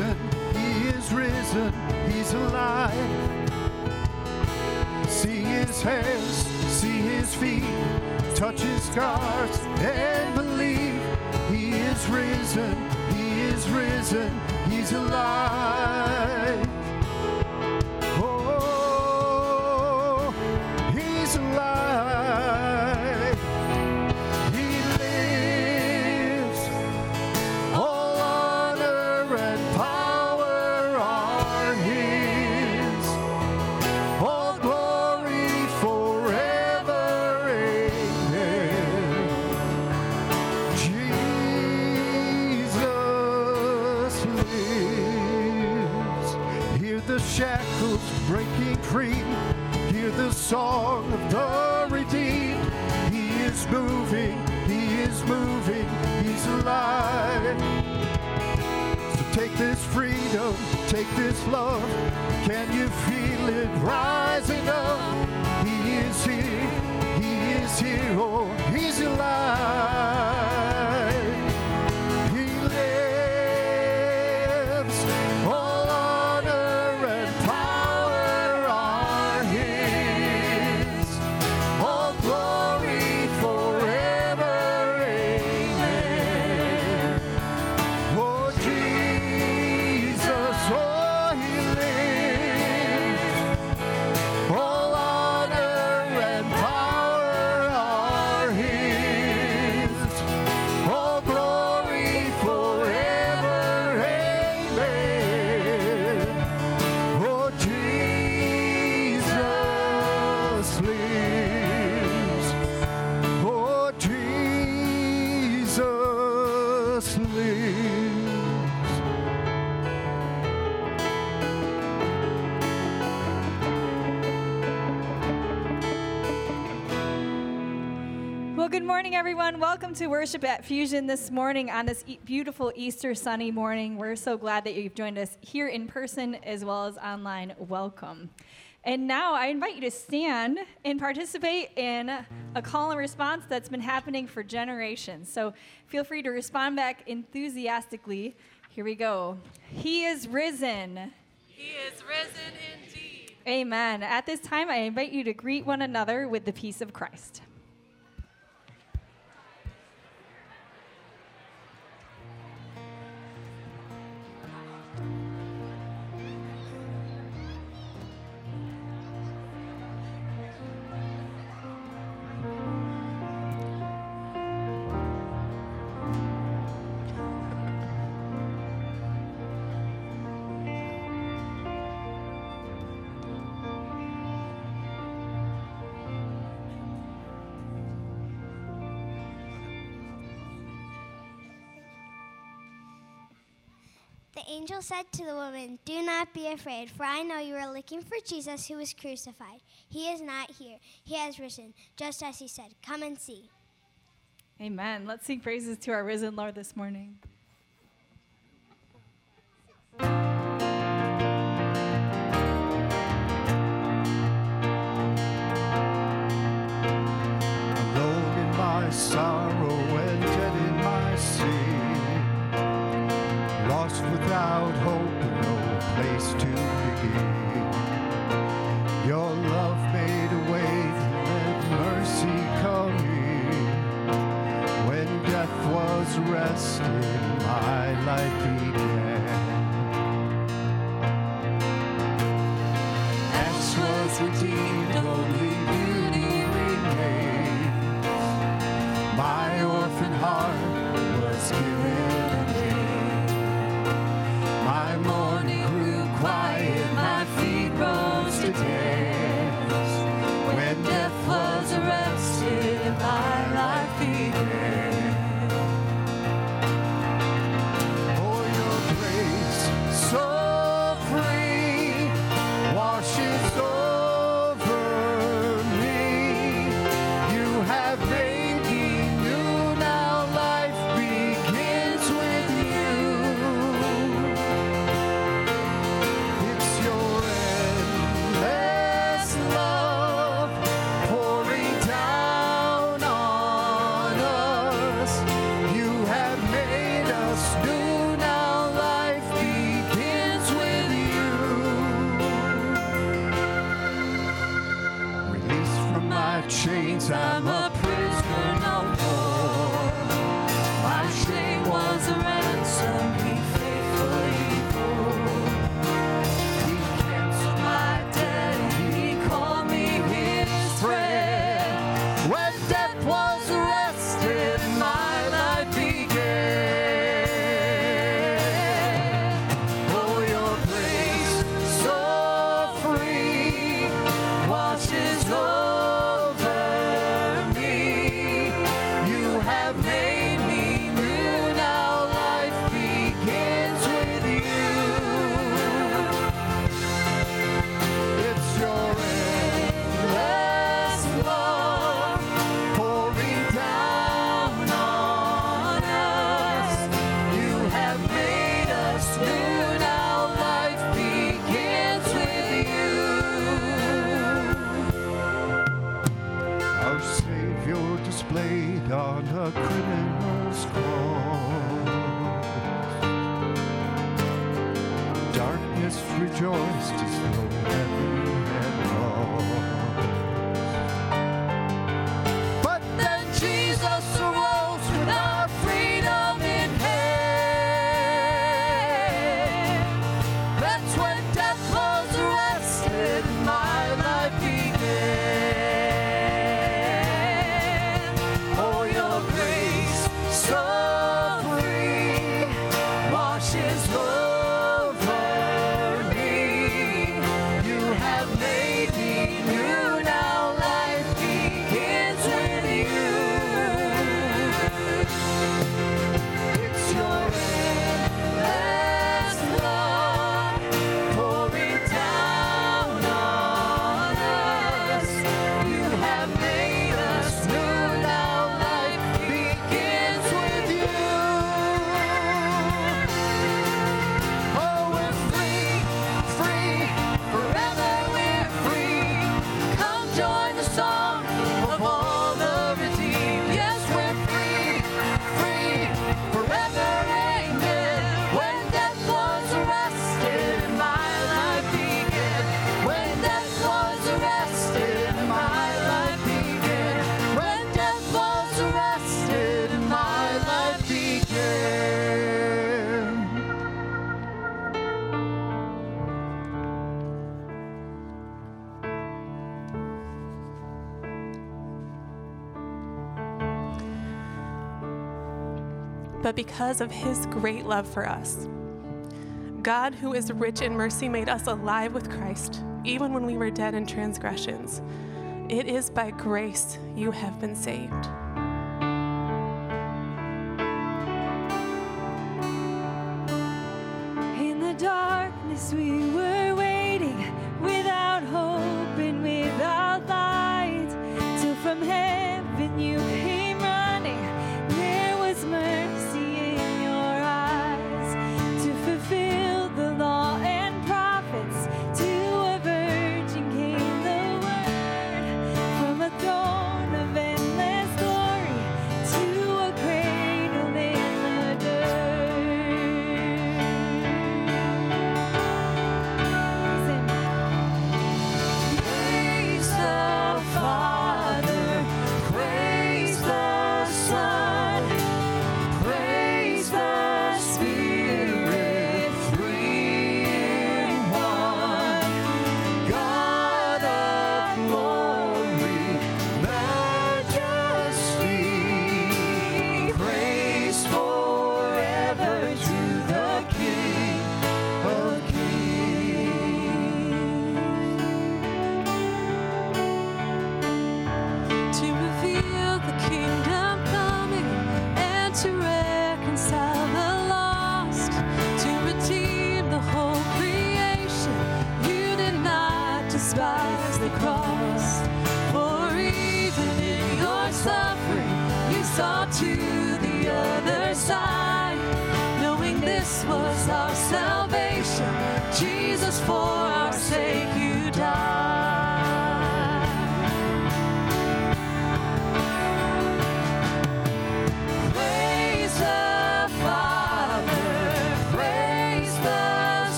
risen, he is risen, he's alive. See his hands, see his feet, touch his scars, and believe. He is risen, he is risen, he's alive. Freedom, take this love. Can you feel it rising up? He is here, He is here, oh, He's alive. Morning, everyone. Welcome to worship at Fusion this morning on this e- beautiful Easter sunny morning. We're so glad that you've joined us here in person as well as online. Welcome. And now I invite you to stand and participate in a call and response that's been happening for generations. So feel free to respond back enthusiastically. Here we go. He is risen. He is risen indeed. Amen. At this time, I invite you to greet one another with the peace of Christ. Angel said to the woman, Do not be afraid, for I know you are looking for Jesus who was crucified. He is not here, he has risen, just as he said. Come and see. Amen. Let's sing praises to our risen Lord this morning. alone in my sorrow was arrested, my life began. X was redeemed, but because of his great love for us. God, who is rich in mercy, made us alive with Christ, even when we were dead in transgressions. It is by grace you have been saved.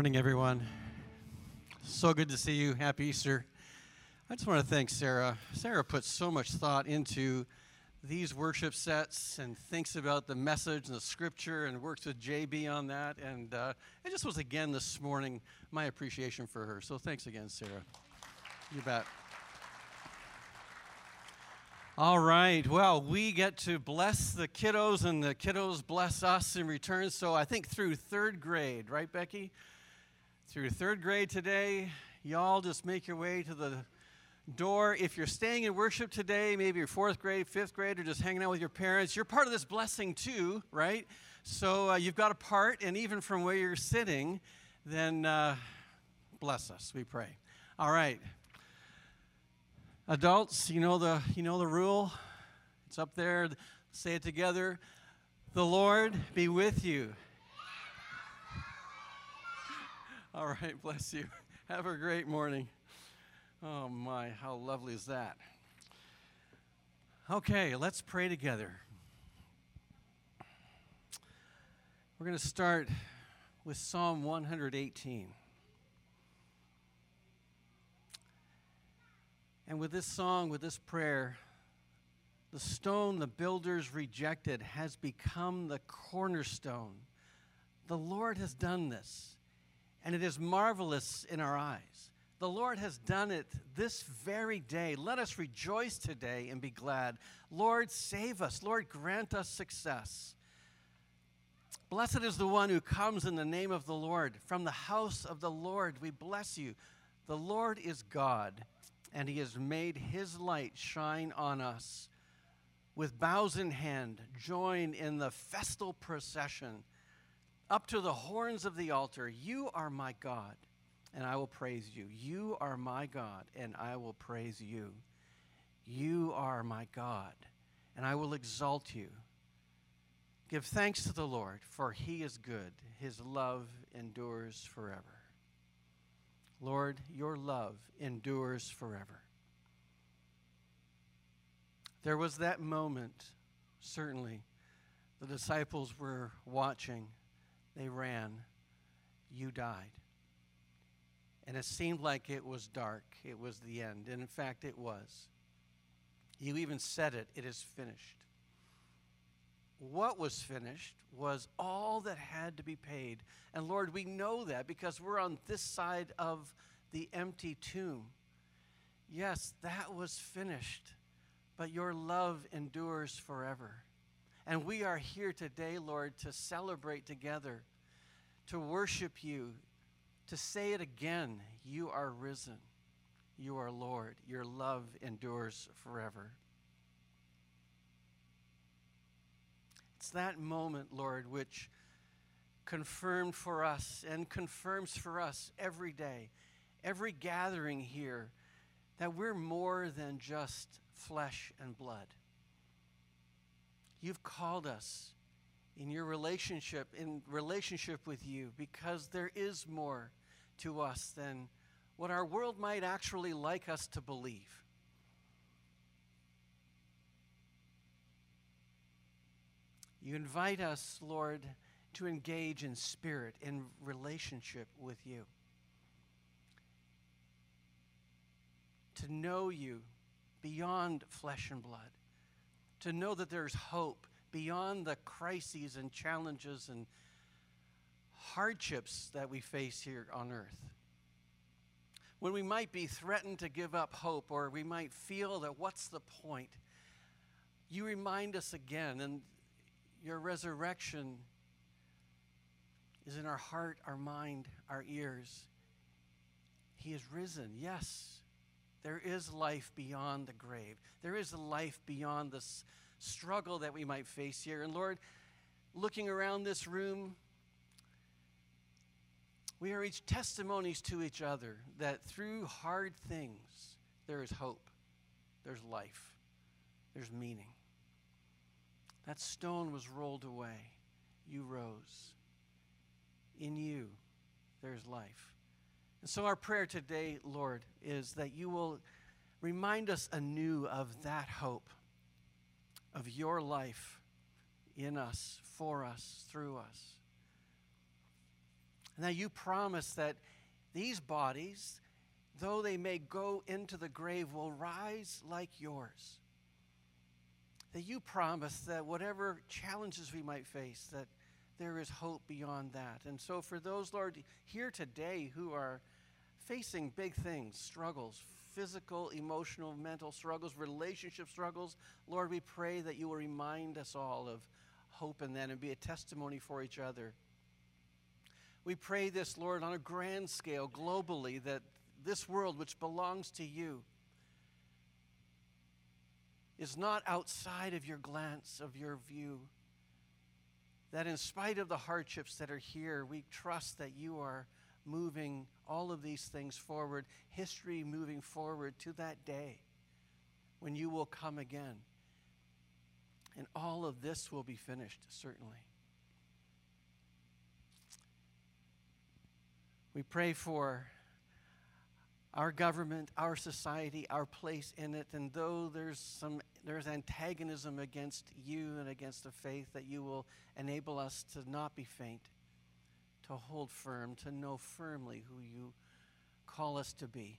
Morning, everyone. So good to see you. Happy Easter. I just want to thank Sarah. Sarah puts so much thought into these worship sets and thinks about the message and the scripture and works with JB on that. And uh, it just was again this morning my appreciation for her. So thanks again, Sarah. You bet. All right. Well, we get to bless the kiddos, and the kiddos bless us in return. So I think through third grade, right, Becky? Through third grade today, y'all just make your way to the door. If you're staying in worship today, maybe you're fourth grade, fifth grade, or just hanging out with your parents, you're part of this blessing too, right? So uh, you've got a part, and even from where you're sitting, then uh, bless us, we pray. All right. Adults, you know the you know the rule. It's up there. Say it together. The Lord be with you. All right, bless you. Have a great morning. Oh my, how lovely is that? Okay, let's pray together. We're going to start with Psalm 118. And with this song, with this prayer, the stone the builders rejected has become the cornerstone. The Lord has done this, and it is marvelous in our eyes. The Lord has done it this very day. Let us rejoice today and be glad. Lord, save us. Lord, grant us success. Blessed is the one who comes in the name of the Lord. From the house of the Lord, we bless you. The Lord is God and he has made his light shine on us. With bows in hand, join in the festal procession up to the horns of the altar. You are my God, and I will praise you. You are my God, and I will praise you. You are my God, and I will exalt you. Give thanks to the Lord, for he is good. His love endures forever. Lord, your love endures forever. There was that moment, certainly. The disciples were watching, they ran, you died. And it seemed like it was dark, it was the end. And in fact, it was. You even said it, it is finished. What was finished was all that had to be paid. And Lord, we know that because we're on this side of the empty tomb. Yes, that was finished, but your love endures forever. And we are here today, Lord, to celebrate together, to worship you, to say it again you are risen, you are Lord, your love endures forever. It's that moment, Lord, which confirmed for us and confirms for us every day, every gathering here, that we're more than just flesh and blood. You've called us in your relationship, in relationship with you, because there is more to us than what our world might actually like us to believe. You invite us, Lord, to engage in spirit, in relationship with you. To know you beyond flesh and blood. To know that there's hope beyond the crises and challenges and hardships that we face here on earth. When we might be threatened to give up hope, or we might feel that what's the point, you remind us again, and your resurrection is in our heart, our mind, our ears. He is risen. Yes, there is life beyond the grave. There is life beyond this struggle that we might face here. And Lord, looking around this room, we are each testimonies to each other that through hard things, there is hope, there's life, there's meaning. That stone was rolled away. You rose. In you, there's life. And so, our prayer today, Lord, is that you will remind us anew of that hope, of your life in us, for us, through us. And that you promise that these bodies, though they may go into the grave, will rise like yours. That you promise that whatever challenges we might face, that there is hope beyond that. And so, for those, Lord, here today who are facing big things, struggles, physical, emotional, mental struggles, relationship struggles, Lord, we pray that you will remind us all of hope in that and be a testimony for each other. We pray this, Lord, on a grand scale, globally, that this world which belongs to you is not outside of your glance, of your view that in spite of the hardships that are here, we trust that you are moving all of these things forward, history moving forward to that day when you will come again. And all of this will be finished, certainly. We pray for our government, our society, our place in it, and though there's some there's antagonism against you and against the faith, that you will enable us to not be faint, to hold firm, to know firmly who you call us to be,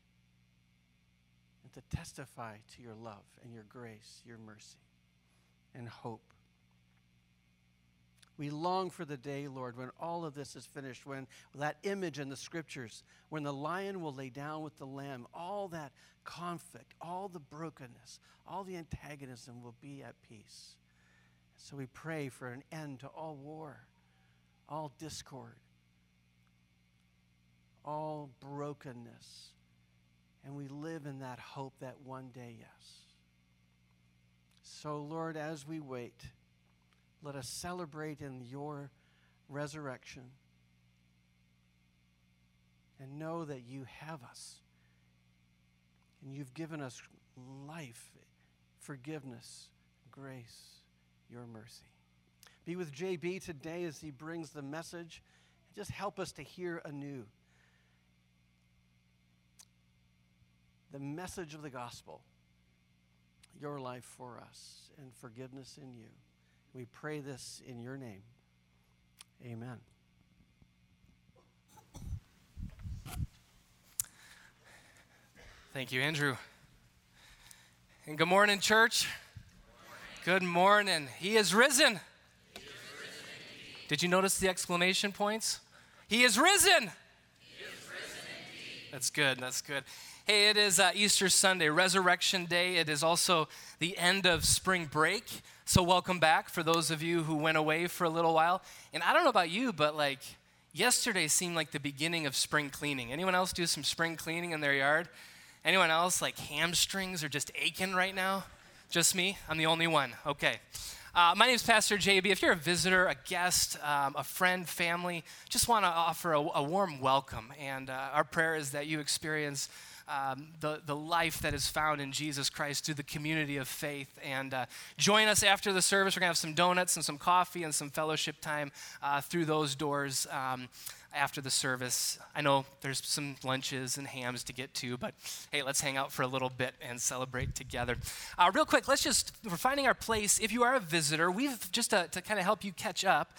and to testify to your love and your grace, your mercy, and hope. We long for the day, Lord, when all of this is finished, when that image in the scriptures, when the lion will lay down with the lamb, all that conflict, all the brokenness, all the antagonism will be at peace. So we pray for an end to all war, all discord, all brokenness. And we live in that hope that one day, yes. So, Lord, as we wait, let us celebrate in your resurrection and know that you have us and you've given us life, forgiveness, grace, your mercy. Be with JB today as he brings the message. Just help us to hear anew the message of the gospel, your life for us, and forgiveness in you. We pray this in your name. Amen. Thank you, Andrew. And good morning, church. Good morning. He is risen. He is risen Did you notice the exclamation points? He is risen. He is risen that's good. That's good. Hey, it is uh, Easter Sunday, Resurrection Day. It is also the end of spring break. So, welcome back for those of you who went away for a little while. And I don't know about you, but like yesterday seemed like the beginning of spring cleaning. Anyone else do some spring cleaning in their yard? Anyone else like hamstrings are just aching right now? Just me? I'm the only one. Okay. Uh, my name is Pastor JB. If you're a visitor, a guest, um, a friend, family, just want to offer a, a, warm welcome. And uh, our prayer is that you experience um, the, the life that is found in Jesus Christ through the community of faith. And uh, join us after the service. We're going to have some donuts and some coffee and some fellowship time uh, through those doors. Um, after the service. I know there's some lunches and hams to get to, but hey, let's hang out for a little bit and celebrate together. Uh, real quick, let's just, we're finding our place. If you are a visitor, we've just to, to kind of help you catch up,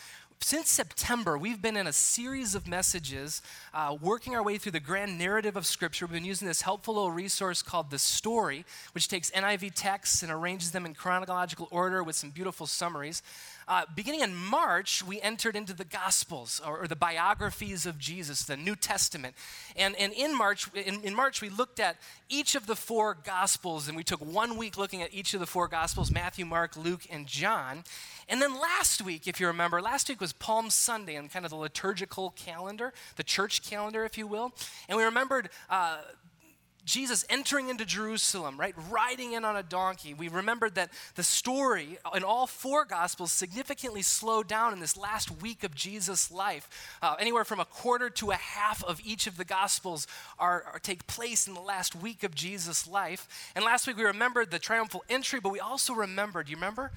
since September, we've been in a series of messages uh, working our way through the grand narrative of Scripture. We've been using this helpful little resource called The Story, which takes NIV texts and arranges them in chronological order with some beautiful summaries. Uh, beginning in March, we entered into the Gospels or, or, the biographies of Jesus, the New Testament. And, and in, March, in, in March, we looked at each of the four Gospels, and we took one week looking at each of the four Gospels Matthew, Mark, Luke, and John. And then last week, if you remember, last week was Palm Sunday and kind of the liturgical calendar, the church calendar, if you will. And we remembered uh, Jesus entering into Jerusalem, right, riding in on a donkey. We remembered that the story in all four Gospels significantly slowed down in this last week of Jesus' life. Uh, anywhere from a quarter to a half of each of the Gospels are, are, take place in the last week of Jesus' life. And last week we remembered the triumphal entry, but we also remembered, you remember,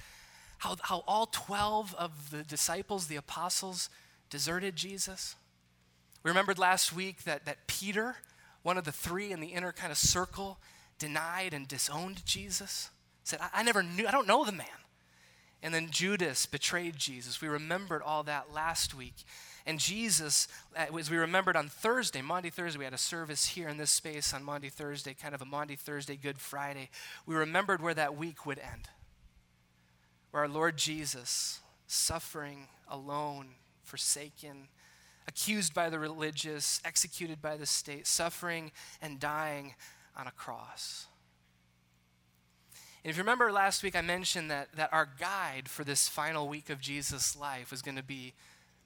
how, how all 12 of the disciples, the apostles, deserted Jesus? We remembered last week that, that Peter, one of the three in the inner kind of circle, denied and disowned Jesus. Said, I, I never knew, I don't know the man. And then Judas betrayed Jesus. We remembered all that last week. And Jesus, uh, as we remembered on Thursday, Maundy, Thursday, we had a service here in this space on Maundy, Thursday, kind of a Maundy, Thursday, Good Friday. We remembered where that week would end. Where our Lord Jesus, suffering alone, forsaken, accused by the religious, executed by the state, suffering and dying on a cross. And if you remember last week, I mentioned that, that our guide for this final week of Jesus' life was going to be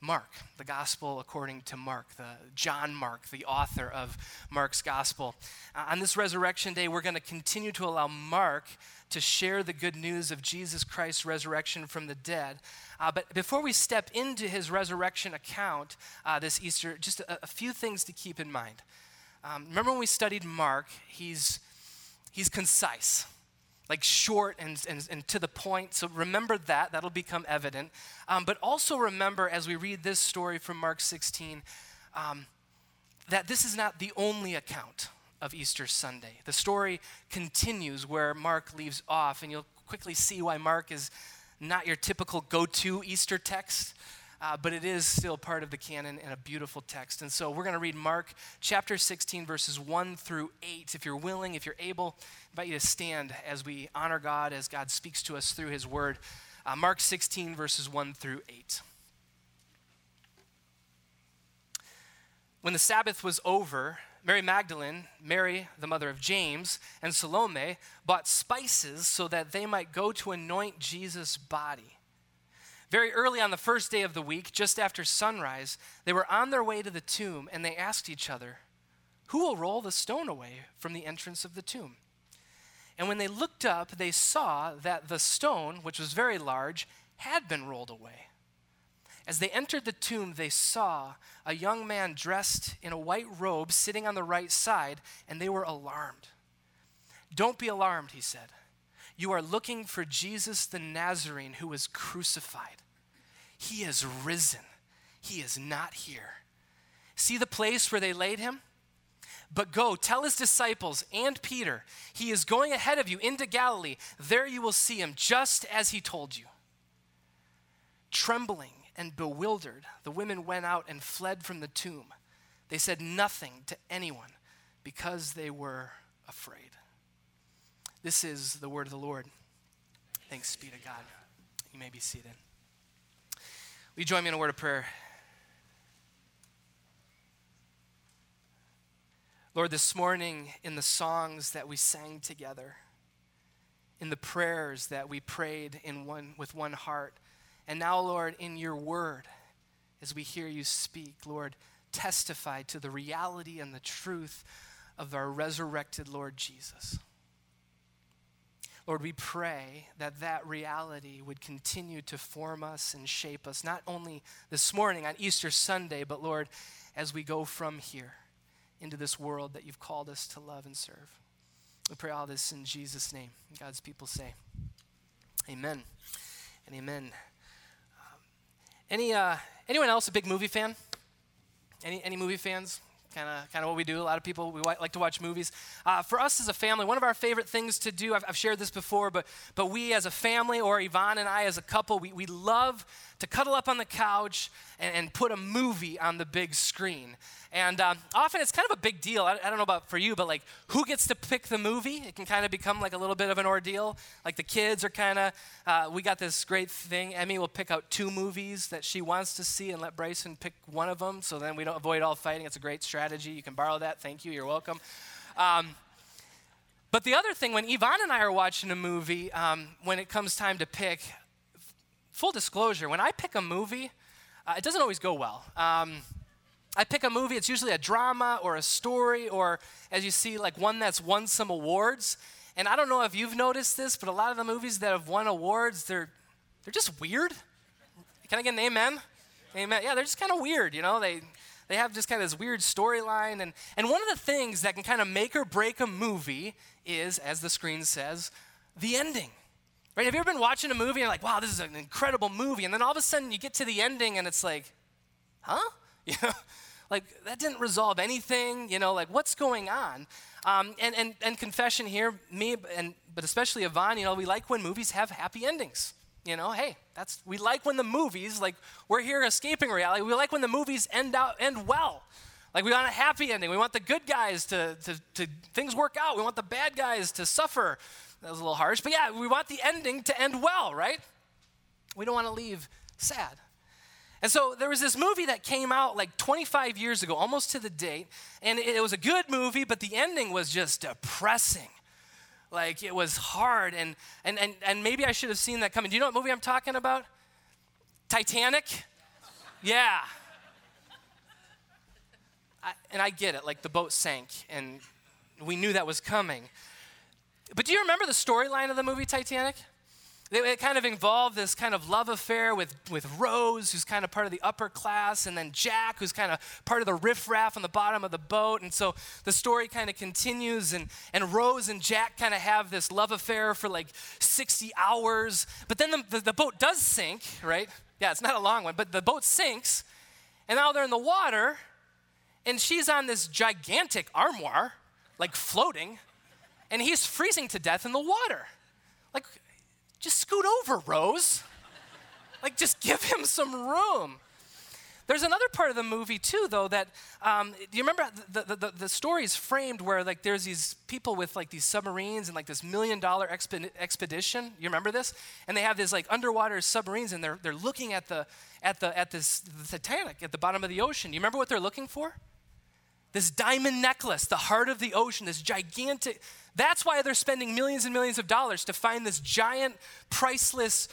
Mark, the gospel according to Mark, the John Mark, the author of Mark's gospel. Uh, on this resurrection day, we're going to continue to allow Mark to share the good news of Jesus Christ's resurrection from the dead. Uh, but before we step into his resurrection account uh, this Easter, just a, a, few things to keep in mind. Um, remember when we studied Mark, he's, he's concise like short and, and, and to the point. So remember that, that'll become evident. Um, but also remember as we read this story from Mark 16 um, that this is not the only account of Easter Sunday. The story continues where Mark leaves off, and you'll quickly see why Mark is not your typical go to Easter text uh, but it is still part of the canon and a beautiful text. And so we're going to read Mark chapter 16, verses 1 through 8. If you're willing, if you're able, I invite you to stand as we honor God as God speaks to us through his word. Uh, Mark 16, verses 1 through 8. When the Sabbath was over, Mary Magdalene, Mary, the mother of James, and Salome bought spices so that they might go to anoint Jesus' body. Very early on the first day of the week, just after sunrise, they were on their way to the tomb and they asked each other, Who will roll the stone away from the entrance of the tomb? And when they looked up, they saw that the stone, which was very large, had been rolled away. As they entered the tomb, they saw a young man dressed in a white robe sitting on the right side, and they were alarmed. Don't be alarmed, he said. You are looking for Jesus the Nazarene who was crucified. He is risen. He is not here. See the place where they laid him? But go, tell his disciples and Peter, he is going ahead of you into Galilee. There you will see him, just as he told you. Trembling and bewildered, the women went out and fled from the tomb. They said nothing to anyone because they were afraid. This is the word of the Lord. Thanks be to God. You may be seated. Will you join me in a word of prayer? Lord, this morning in the songs that we sang together, in the prayers that we prayed in one, with one heart, and now, Lord, in your word, as we hear you speak, Lord, testify to the reality and the truth of our resurrected Lord Jesus. Lord, we pray that that reality would continue to form us and shape us, not only this morning on Easter Sunday, but Lord, as we go from here into this world that you've called us to love and serve. We pray all this in Jesus' name. God's people say, Amen and amen. Any, uh, anyone else a big movie fan? Any, any movie fans? Kind of kind of what we do. A lot of people we like to watch movies. Uh, for us as a family, one of our favorite things to do. I've, I've, shared this before, but but we as a family, or Yvonne and I as a couple, we we love to cuddle up on the couch and, and put a movie on the big screen. And um, often it's kind of a big deal. I, I, don't know about for you, but like who gets to pick the movie? It can kind of become like a little bit of an ordeal. Like the kids are kind of, uh, we got this great thing. Emmy will pick out two movies that she wants to see and let Bryson pick one of them. So then we don't avoid all fighting. It's a great strategy. You can borrow that. Thank you. You're welcome. Um, but the other thing, when Yvonne and I are watching a movie, um, when it comes time to pick, full disclosure, when I pick a movie, uh, it doesn't always go well. Um, I pick a movie, it's usually a drama or a story, or as you see, like one that's won some awards. And I don't know if you've noticed this, but a lot of the movies that have won awards, they're, they're just weird. Can I get an amen? Amen. Yeah, they're just kind of weird, you know? They, they have just kind of this weird storyline. And, and one of the things that can kind of make or break a movie is, as the screen says, the ending. Right? Have you ever been watching a movie and you're like, wow, this is an incredible movie? And then all of a sudden you get to the ending and it's like, huh? You know, like that didn't resolve anything. You know, like what's going on? Um, and, and, and confession here, me and but especially Yvonne, you know, we like when movies have happy endings. You know, hey, that's we like when the movies, like we're here escaping reality. We like when the movies end out end well. Like we want a happy ending. We want the good guys to, to, to things work out. We want the bad guys to suffer. That was a little harsh, but yeah, we want the ending to end well, right? We don't want to leave sad. And so there was this movie that came out like 25 years ago, almost to the date, and it, it was a good movie, but the ending was just depressing. Like it was hard, and, and, and, and maybe I should have seen that coming. Do you know what movie I'm talking about? Titanic? Yeah. I, and I get it, like the boat sank, and we knew that was coming. But do you remember the storyline of the movie Titanic? It, kind of involved this kind of love affair with, with Rose, who's kind of part of the upper class, and then Jack, who's kind of part of the riffraff on the bottom of the boat. And so the story kind of continues, and, and Rose and Jack kind of have this love affair for like 60 hours. But then the, the, the boat does sink, right? Yeah, it's not a long one, but the boat sinks, and now they're in the water, and she's on this gigantic armoire, like floating, and he's freezing to death in the water. Like, just scoot over, Rose. like, just give him some room. There's another part of the movie too, though. That um, do you remember the, the, the, the story is framed where like there's these people with like these submarines and like this million dollar exp- expedition. You remember this? And they have these like underwater submarines, and they're they're looking at the at the at this the Titanic at the bottom of the ocean. You remember what they're looking for? This diamond necklace, the heart of the ocean, this gigantic. That's why they're spending millions and millions of dollars to find this giant, priceless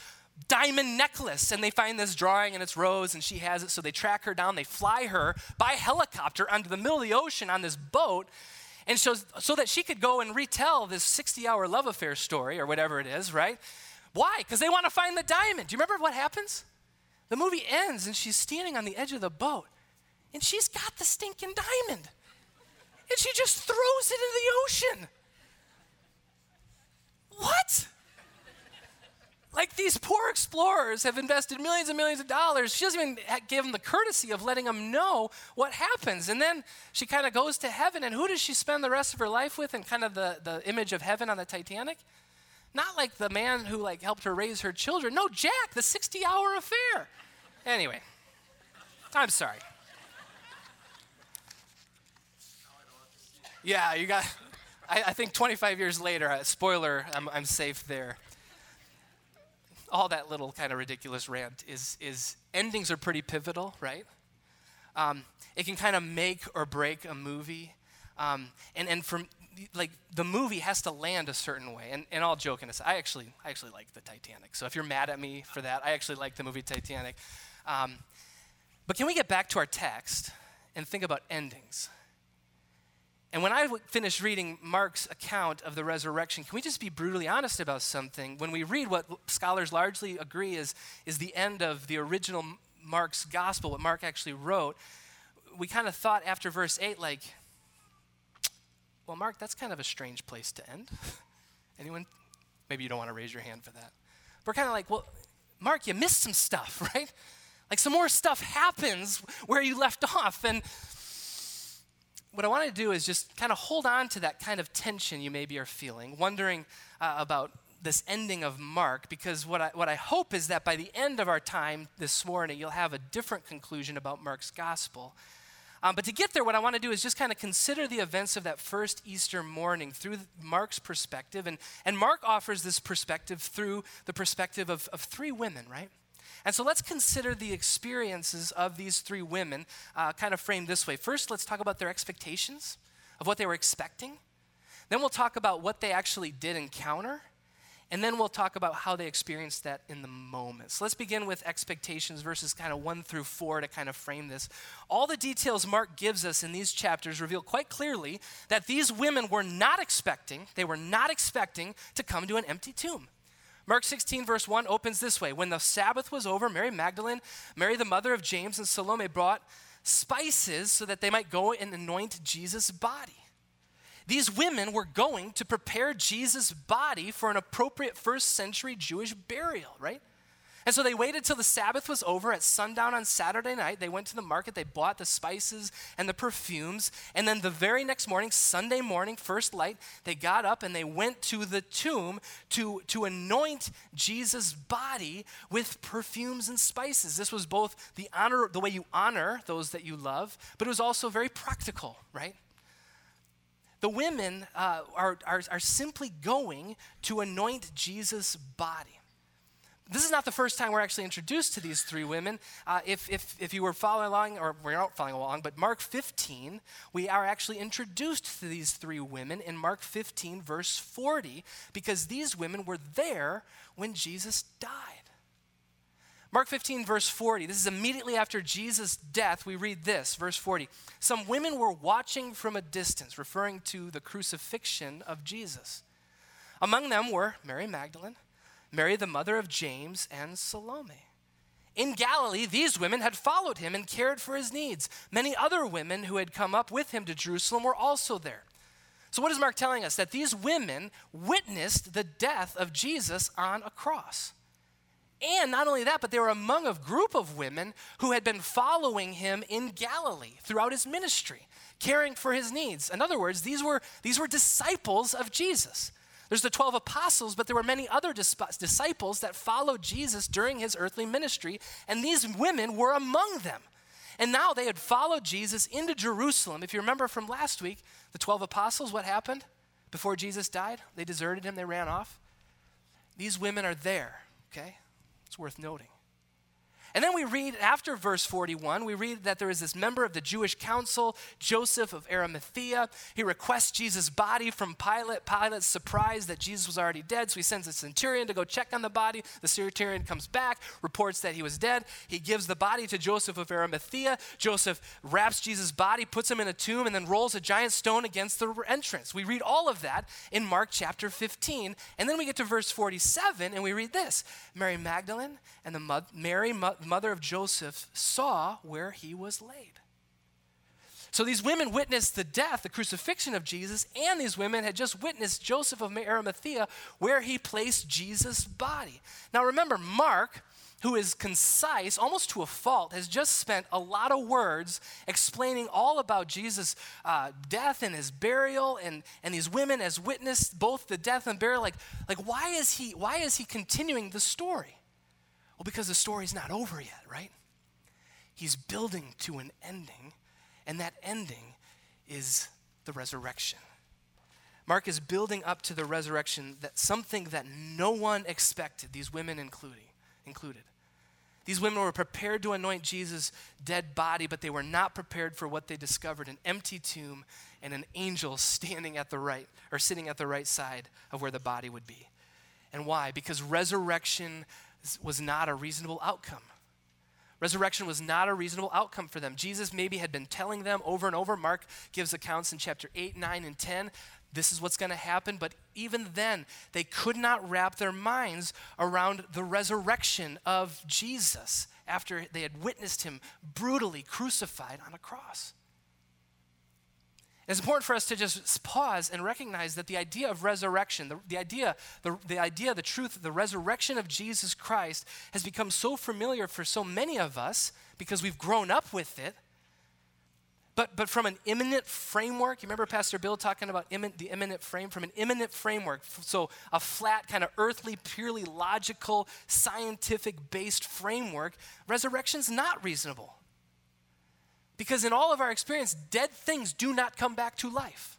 diamond necklace. And they find this drawing and it's Rose and she has it. So they track her down. They fly her by helicopter onto the middle of the ocean on this boat. And so, so that she could go and retell this 60 hour love affair story or whatever it is, right? Why? Because they want to find the diamond. Do you remember what happens? The movie ends and she's standing on the edge of the boat and she's got the stinking diamond. And she just throws it into the ocean. What? Like these poor explorers have invested millions and millions of dollars. She doesn't even give them the courtesy of letting them know what happens. And then she kind of goes to heaven. And who does she spend the rest of her life with? And kind of the, the image of heaven on the Titanic? Not like the man who like helped her raise her children. No, Jack, the 60 hour affair. Anyway, I'm sorry. Yeah, you got. I, I think 25 years later, uh, spoiler, I'm, I'm safe there. All that little kind of ridiculous rant is, is endings are pretty pivotal, right? Um, it can kind of make or break a movie. Um, and, and from like the movie has to land a certain way. And, and all joking aside, I actually, I actually like the Titanic. So if you're mad at me for that, I actually like the movie Titanic. Um, but can we get back to our text and think about endings? And when I finished reading Mark's account of the resurrection, can we just be brutally honest about something? When we read what scholars largely agree is, is the end of the original Mark's gospel, what Mark actually wrote, we kind of thought after verse 8, like, well, Mark, that's kind of a strange place to end. Anyone? Maybe you don't want to raise your hand for that. We're kind of like, well, Mark, you missed some stuff, right? Like some more stuff happens where you left off. And what I want to do is just kind of hold on to that kind of tension you maybe are feeling, wondering uh, about this ending of Mark, because what I, what I hope is that by the end of our time this morning, you'll have a different conclusion about Mark's gospel. Um, but to get there, what I want to do is just kind of consider the events of that first Easter morning through Mark's perspective. And, and Mark offers this perspective through the perspective of, of three women, right? And so let's consider the experiences of these three women, uh, kind of framed this way. First, let's talk about their expectations of what they were expecting. Then we'll talk about what they actually did encounter. And then we'll talk about how they experienced that in the moment. So let's begin with expectations verses kind of one through four to kind of frame this. All the details Mark gives us in these chapters reveal quite clearly that these women were not expecting, they were not expecting to come to an empty tomb. Mark 16, verse 1 opens this way When the Sabbath was over, Mary Magdalene, Mary the mother of James, and Salome brought spices so that they might go and anoint Jesus' body. These women were going to prepare Jesus' body for an appropriate first century Jewish burial, right? And so they waited till the Sabbath was over at sundown on Saturday night. They went to the market, they bought the spices and the perfumes. And then the very next morning, Sunday morning, first light, they got up and they went to the tomb to, to anoint Jesus' body with perfumes and spices. This was both the honor, the way you honor those that you love, but it was also very practical, right? The women uh, are, are, are simply going to anoint Jesus' body. This is not the first time we're actually introduced to these three women. Uh, if, if, if you were following along, or we're not following along, but Mark 15, we are actually introduced to these three women in Mark 15, verse 40, because these women were there when Jesus died. Mark 15, verse 40, this is immediately after Jesus' death. We read this, verse 40. Some women were watching from a distance, referring to the crucifixion of Jesus. Among them were Mary Magdalene. Mary, the mother of James, and Salome. In Galilee, these women had followed him and cared for his needs. Many other women who had come up with him to Jerusalem were also there. So, what is Mark telling us? That these women witnessed the death of Jesus on a cross. And not only that, but they were among a group of women who had been following him in Galilee throughout his ministry, caring for his needs. In other words, these were, these were disciples of Jesus. There's the 12 apostles, but there were many other disciples that followed Jesus during his earthly ministry, and these women were among them. And now they had followed Jesus into Jerusalem. If you remember from last week, the 12 apostles, what happened before Jesus died? They deserted him, they ran off. These women are there, okay? It's worth noting. And then we read after verse 41, we read that there is this member of the Jewish council, Joseph of Arimathea. He requests Jesus' body from Pilate. Pilate's surprised that Jesus was already dead, so he sends a centurion to go check on the body. The centurion comes back, reports that he was dead. He gives the body to Joseph of Arimathea. Joseph wraps Jesus' body, puts him in a tomb, and then rolls a giant stone against the entrance. We read all of that in Mark chapter 15. And then we get to verse 47, and we read this Mary Magdalene and the Mary, mother of Joseph, saw where he was laid. So these women witnessed the death, the crucifixion of Jesus, and these women had just witnessed Joseph of Arimathea where he placed Jesus' body. Now remember, Mark, who is concise almost to a fault, has just spent a lot of words explaining all about Jesus' uh, death and his burial, and, and these women as witnessed both the death and burial. Like, like why is he why is he continuing the story? Well, because the story's not over yet, right? He's building to an ending, and that ending is the resurrection. Mark is building up to the resurrection that something that no one expected, these women including, included. These women were prepared to anoint Jesus' dead body, but they were not prepared for what they discovered an empty tomb and an angel standing at the right, or sitting at the right side of where the body would be. And why? Because resurrection was not a reasonable outcome. Resurrection was not a reasonable outcome for them. Jesus maybe had been telling them over and over. Mark gives accounts in chapter 8, 9, and 10. This is what's going to happen. But even then, they could not wrap their minds around the resurrection of Jesus after they had witnessed him brutally crucified on a cross. It's important for us to just pause and recognize that the idea of resurrection, the, the, idea, the, the idea, the truth, the resurrection of Jesus Christ has become so familiar for so many of us because we've grown up with it. But, but from an immanent framework, you remember Pastor Bill talking about the immanent frame? From an immanent framework, so a flat, kind of earthly, purely logical, scientific based framework, resurrection's not reasonable. Because in all of our experience, dead things do not come back to life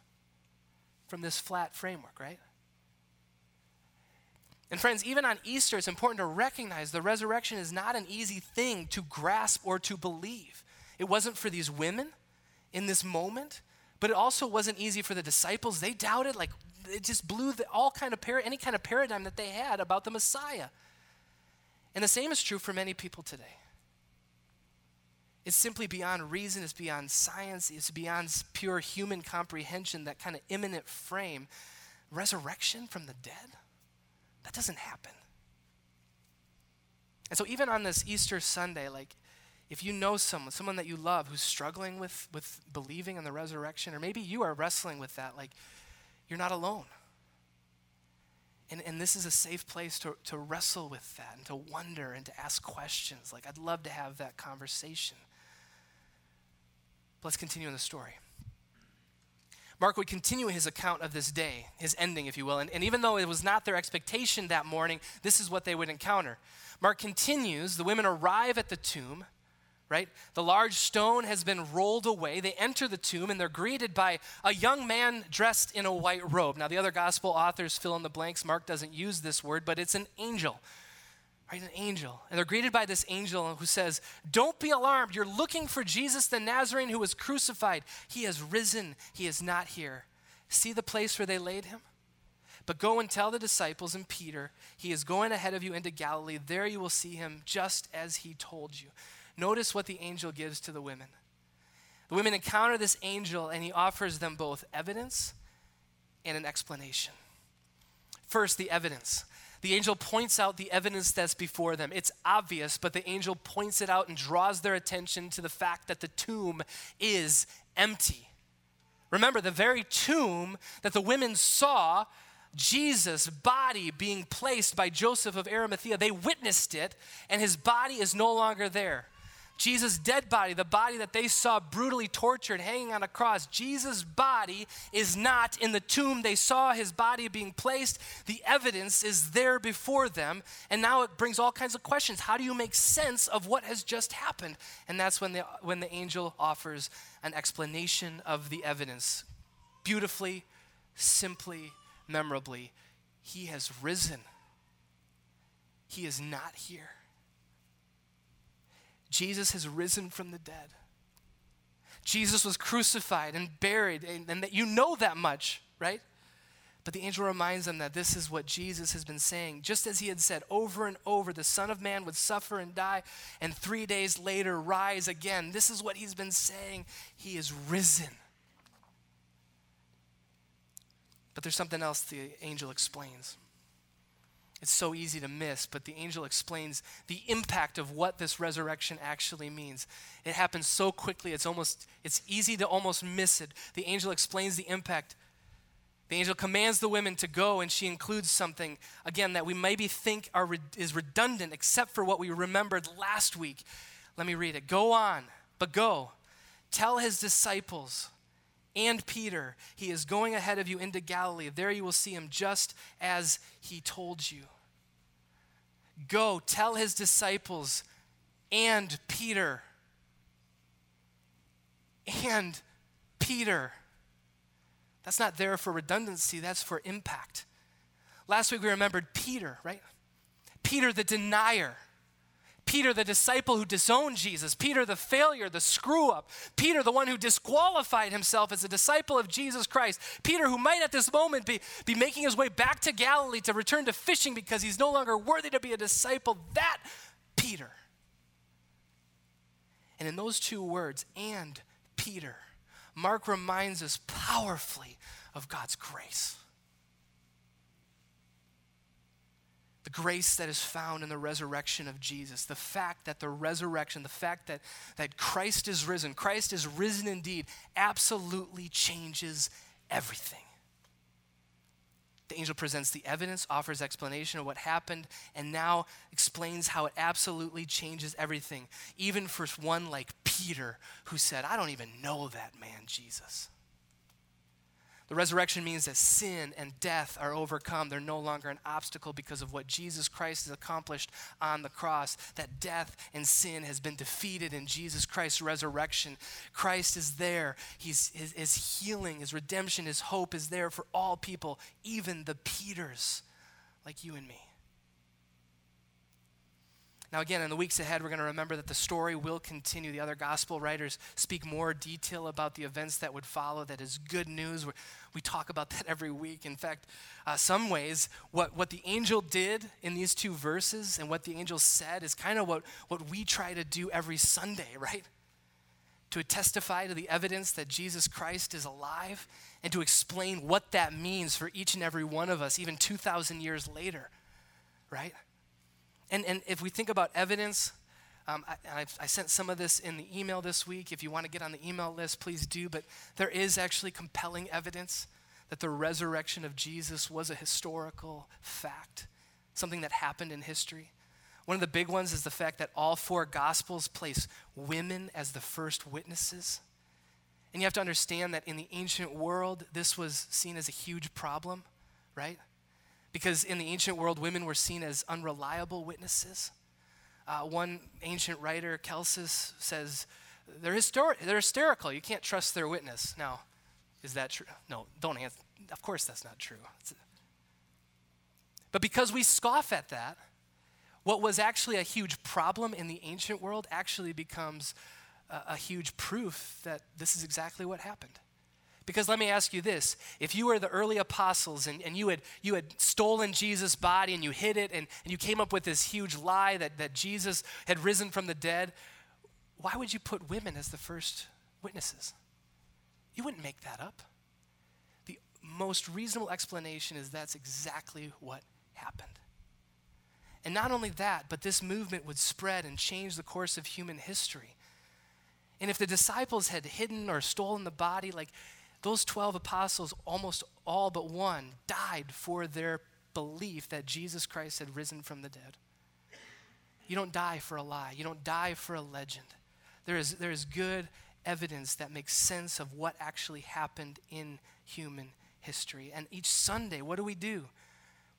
from this flat framework, right? And friends, even on Easter, it's important to recognize the resurrection is not an easy thing to grasp or to believe. It wasn't for these women in this moment, but it also wasn't easy for the disciples. They doubted, like it just blew the, all kind of par- any kind of paradigm that they had about the Messiah. And the same is true for many people today. It's simply beyond reason, it's beyond science, it's beyond pure human comprehension, that kind of immanent frame. Resurrection from the dead? That doesn't happen. And so, even on this Easter Sunday, like, if you know someone, someone that you love who's struggling with, with believing in the resurrection, or maybe you are wrestling with that, like, you're not alone. And, and this is a safe place to, to wrestle with that and to wonder and to ask questions. Like, I'd love to have that conversation. But let's continue in the story. Mark would continue his account of this day, his ending, if you will. And, and even though it was not their expectation that morning, this is what they would encounter. Mark continues the women arrive at the tomb right? The large stone has been rolled away. They enter the tomb and they're greeted by a young man dressed in a white robe. Now, the other gospel authors fill in the blanks. Mark doesn't use this word, but it's an angel, right? An angel. And they're greeted by this angel who says, Don't be alarmed. You're looking for Jesus the Nazarene who was crucified. He has risen, he is not here. See the place where they laid him? But go and tell the disciples and Peter, he is going ahead of you into Galilee. There you will see him just as he told you. Notice what the angel gives to the women. The women encounter this angel, and he offers them both evidence and an explanation. First, the evidence. The angel points out the evidence that's before them. It's obvious, but the angel points it out and draws their attention to the fact that the tomb is empty. Remember, the very tomb that the women saw Jesus' body being placed by Joseph of Arimathea, they witnessed it, and his body is no longer there. Jesus' dead body, the body that they saw brutally tortured, hanging on a cross, Jesus' body is not in the tomb. They saw his body being placed. The evidence is there before them. And now it brings all kinds of questions. How do you make sense of what has just happened? And that's when the, when the angel offers an explanation of the evidence. Beautifully, simply, memorably, he has risen. He is not here. Jesus has risen from the dead. Jesus was crucified and buried, and, and that you know that much, right? But the angel reminds them that this is what Jesus has been saying. Just as he had said over and over, the Son of Man would suffer and die, and three days later rise again. This is what he's been saying. He is risen. But there's something else the angel explains. It's so easy to miss, but the angel explains the impact of what this resurrection actually means. It happens so quickly, it's almost it's easy to almost miss it. The angel explains the impact. The angel commands the women to go, and she includes something, again, that we maybe think are, is redundant except for what we remembered last week. Let me read it. Go on, but go. Tell his disciples and Peter. He is going ahead of you into Galilee. There you will see him just as he told you. Go tell his disciples and Peter. And Peter. That's not there for redundancy, that's for impact. Last week we remembered Peter, right? Peter the denier. Peter, the disciple who disowned Jesus, Peter, the failure, the screw up, Peter, the one who disqualified himself as a disciple of Jesus Christ, Peter, who might at this moment be, be making his way back to Galilee to return to fishing because he's no longer worthy to be a disciple, that Peter. And in those two words, and Peter, Mark reminds us powerfully of God's grace. The grace that is found in the resurrection of Jesus, the fact that the resurrection, the fact that, that Christ is risen, Christ is risen indeed, absolutely changes everything. The angel presents the evidence, offers explanation of what happened, and now explains how it absolutely changes everything, even for one like Peter, who said, I don't even know that man, Jesus. The resurrection means that sin and death are overcome. They're no longer an obstacle because of what Jesus Christ has accomplished on the cross. That death and sin has been defeated in Jesus Christ's resurrection. Christ is there. He's, his, his healing, his redemption, his hope is there for all people, even the Peters like you and me. Now, again, in the weeks ahead, we're going to remember that the story will continue. The other gospel writers speak more detail about the events that would follow. That is good news. We talk about that every week. In fact, uh, some ways, what, what the angel did in these two verses and what the angel said is kind of what, what we try to do every Sunday, right? To testify to the evidence that Jesus Christ is alive and to explain what that means for each and every one of us, even 2,000 years later, right? And, and if we think about evidence, um, I, I, sent some of this in the email this week. If you want to get on the email list, please do. But there is actually compelling evidence that the resurrection of Jesus was a historical fact, something that happened in history. One of the big ones is the fact that all four gospels place women as the first witnesses. And you have to understand that in the ancient world, this was seen as a huge problem, right? Because in the ancient world, women were seen as unreliable witnesses. Uh, one ancient writer, Celsus, says they're, histor- they're hysterical. You can't trust their witness. Now, is that true? No, don't answer. Of course, that's not true. But because we scoff at that, what was actually a huge problem in the ancient world actually becomes a, a huge proof that this is exactly what happened. Because let me ask you this if you were the early apostles and, and you, had, you had stolen Jesus' body and you hid it and, and you came up with this huge lie that, that Jesus had risen from the dead, why would you put women as the first witnesses? You wouldn't make that up. The most reasonable explanation is that's exactly what happened. And not only that, but this movement would spread and change the course of human history. And if the disciples had hidden or stolen the body, like those 12 apostles, almost all but one, died for their belief that Jesus Christ had risen from the dead. You don't die for a lie, you don't die for a legend. There is, there is good evidence that makes sense of what actually happened in human history. And each Sunday, what do we do?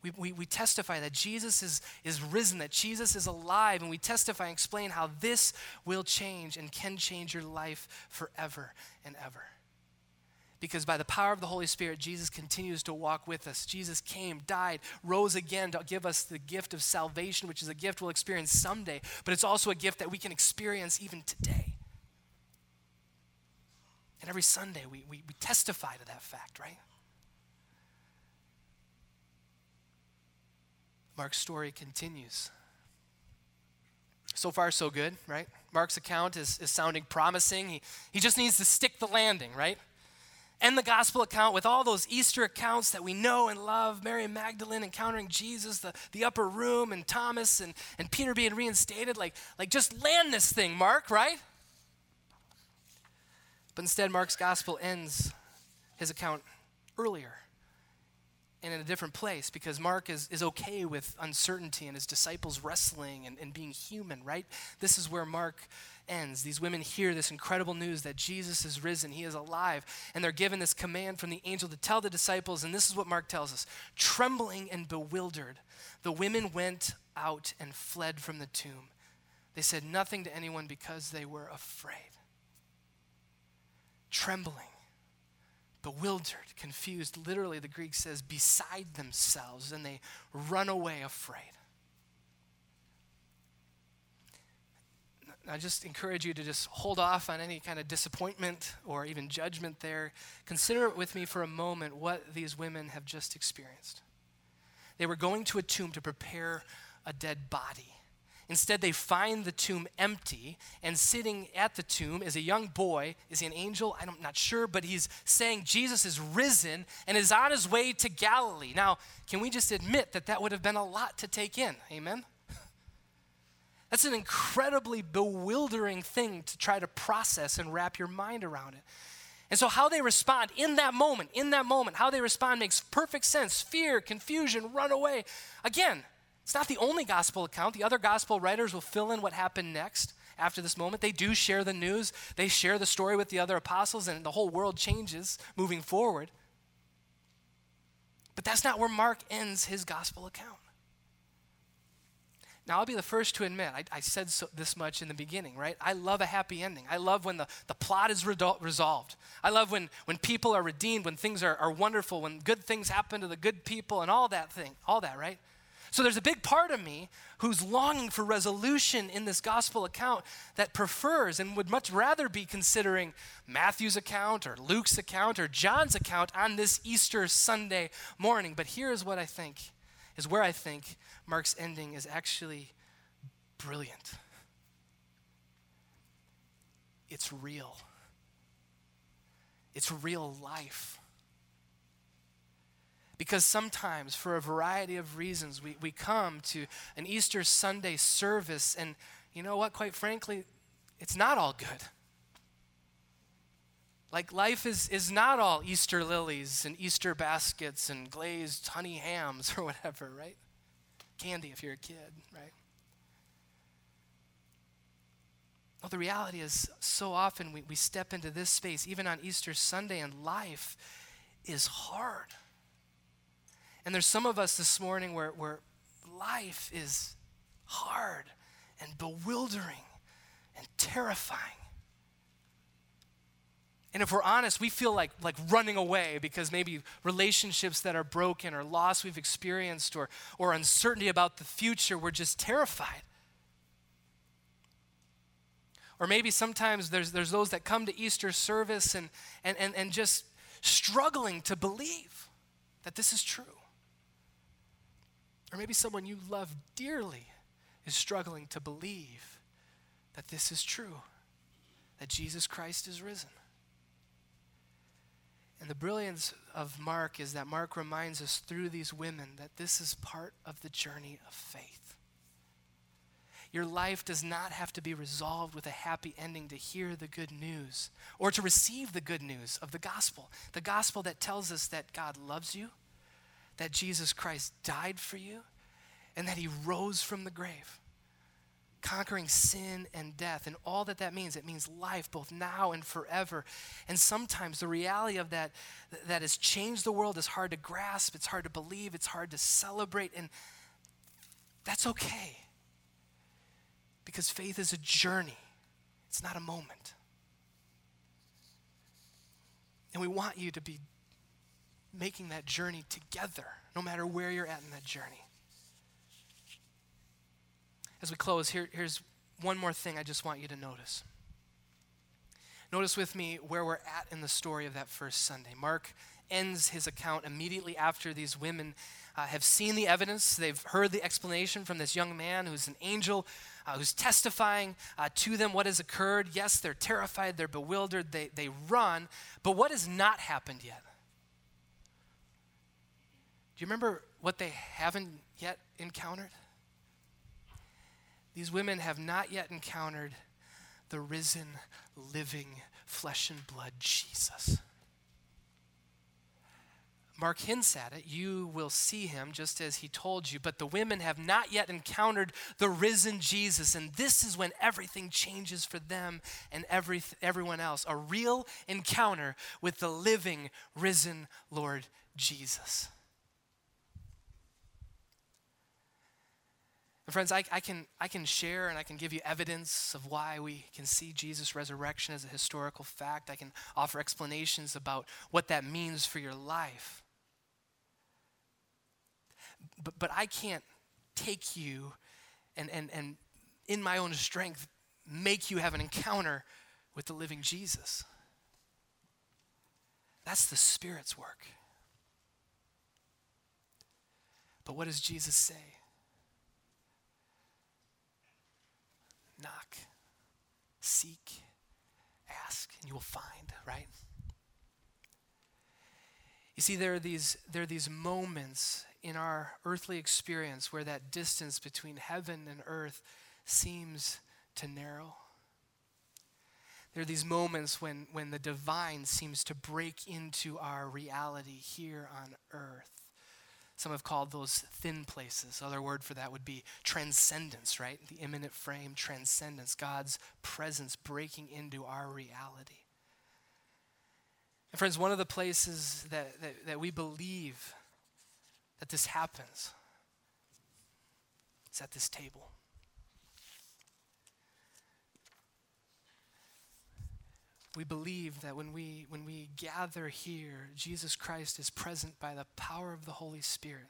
We, we, we, testify that Jesus is, is risen, that Jesus is alive, and we testify and explain how this will change and can change your life forever and ever. Because by the power of the Holy Spirit, Jesus continues to walk with us. Jesus came, died, rose again to give us the gift of salvation, which is a gift we'll experience someday, but it's also a gift that we can experience even today. And every Sunday, we, we, we testify to that fact, right? Mark's story continues. So far, so good, right? Mark's account is, is sounding promising. He, he just needs to stick the landing, right? End the gospel account with all those Easter accounts that we know and love Mary Magdalene encountering Jesus, the, the upper room, and Thomas and, and Peter being reinstated. Like, like, just land this thing, Mark, right? But instead, Mark's gospel ends his account earlier and in a different place because Mark is, is okay with uncertainty and his disciples wrestling and, and being human, right? This is where Mark ends. These women hear this incredible news that Jesus is risen, he is alive, and they're given this command from the angel to tell the disciples, and this is what Mark tells us trembling and bewildered, the women went out and fled from the tomb. They said nothing to anyone because they were afraid. Trembling bewildered, confused. Literally, the Greek says beside themselves, and they run away afraid. I just encourage you to just hold off on any kind of disappointment or even judgment there. Consider it with me for a moment what these women have just experienced. They were going to a tomb to prepare a dead body. Instead, they find the tomb empty, and sitting at the tomb is a young boy. Is he an angel? I'm not sure, but he's saying Jesus is risen and is on his way to Galilee. Now, can we just admit that that would have been a lot to take in? Amen? That's an incredibly bewildering thing to try to process and wrap your mind around it. And so, how they respond in that moment, in that moment, how they respond makes perfect sense fear, confusion, run away. Again, it's not the only gospel account. The other gospel writers will fill in what happened next after this moment. They do share the news, they share the story with the other apostles, and the whole world changes moving forward. But that's not where Mark ends his gospel account. Now, I'll be the first to admit, I, I said so, this much in the beginning, right? I love a happy ending. I love when the, the plot is resolved. I love when, when people are redeemed, when things are, are wonderful, when good things happen to the good people, and all that thing, all that, right? So there's a big part of me who's longing for resolution in this gospel account that prefers and would much rather be considering Matthew's account or Luke's account or John's account on this Easter Sunday morning. But here's what I think is where I think Mark's ending is actually brilliant. It's real. It's real life. Because sometimes, for a variety of reasons, we, we come to an Easter Sunday service, and you know what? Quite frankly, it's not all good. Like life is, is not all Easter lilies and Easter baskets and glazed honey hams or whatever, right? Candy if you're a kid, right? Well, the reality is, so often we, we step into this space, even on Easter Sunday, and life is hard. And there's some of us this morning where, where life is hard and bewildering and terrifying. And if we're honest, we feel like, like running away because maybe relationships that are broken or loss we've experienced or, or uncertainty about the future, we're just terrified. Or maybe sometimes there's, there's those that come to Easter service and, and, and, and just struggling to believe that this is true. Or maybe someone you love dearly is struggling to believe that this is true, that Jesus Christ is risen. And the brilliance of Mark is that Mark reminds us through these women that this is part of the journey of faith. Your life does not have to be resolved with a happy ending to hear the good news or to receive the good news of the gospel. The gospel that tells us that God loves you, that Jesus Christ died for you, and that he rose from the grave, conquering sin and death. And all that that means, it means life both now and forever. And sometimes the reality of that that has changed the world is hard to grasp, it's hard to believe, it's hard to celebrate, and that's okay because faith is a journey, it's not a moment. And we want you to be making that journey together, no matter where you're at in that journey. As we close, here, here's one more thing I just want you to notice. Notice with me where we're at in the story of that first Sunday. Mark ends his account immediately after these women uh, have seen the evidence. They've heard the explanation from this young man who's an angel uh, who's testifying uh, to them what has occurred. Yes, they're terrified, they're bewildered, they, they run. But what has not happened yet? Do you remember what they haven't yet encountered? These women have not yet encountered the risen, living, flesh and blood Jesus. Mark hints at it. You will see him just as he told you. But the women have not yet encountered the risen Jesus. And this is when everything changes for them and every, everyone else. A real encounter with the living, risen Lord Jesus. And friends, I, I, can, I can share and I can give you evidence of why we can see Jesus' resurrection as a historical fact. I can offer explanations about what that means for your life but, but I can't take you and, and, and in my own strength make you have an encounter with the living Jesus. That's the Spirit's work. But what does Jesus say? Seek, ask, and you will find, right? You see, there are these, there are these moments in our earthly experience where that distance between heaven and earth seems to narrow. There are these moments when, when the divine seems to break into our reality here on earth. Some have called those thin places. Other word for that would be transcendence, right? The immanent frame, transcendence, God's presence breaking into our reality. And friends, one of the places that, that, that we believe that this happens is at this table. We believe that when we, when we gather here, Jesus Christ is present by the power of the Holy Spirit.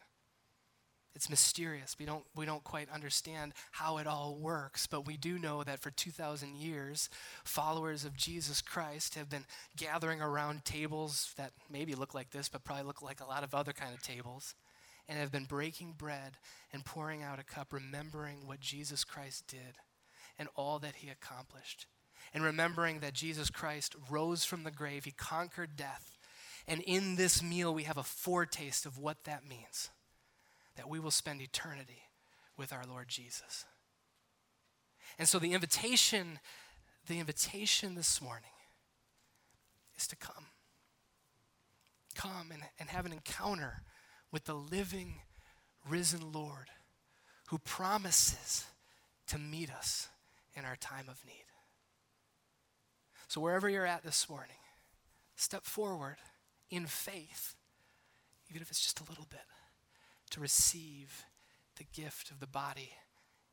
It's mysterious. We don't, we don't quite understand how it all works, but we do know that for 2,000 years, followers of Jesus Christ have been gathering around tables that maybe look like this, but probably look like a lot of other kind of tables and have been breaking bread and pouring out a cup, remembering what Jesus Christ did and all that he accomplished. And remembering that Jesus Christ rose from the grave, he conquered death. And in this meal, we have a foretaste of what that means that we will spend eternity with our Lord Jesus. And so the invitation, the invitation this morning is to come. Come and, and have an encounter with the living, risen Lord who promises to meet us in our time of need. So, wherever you're at this morning, step forward in faith, even if it's just a little bit, to receive the gift of the body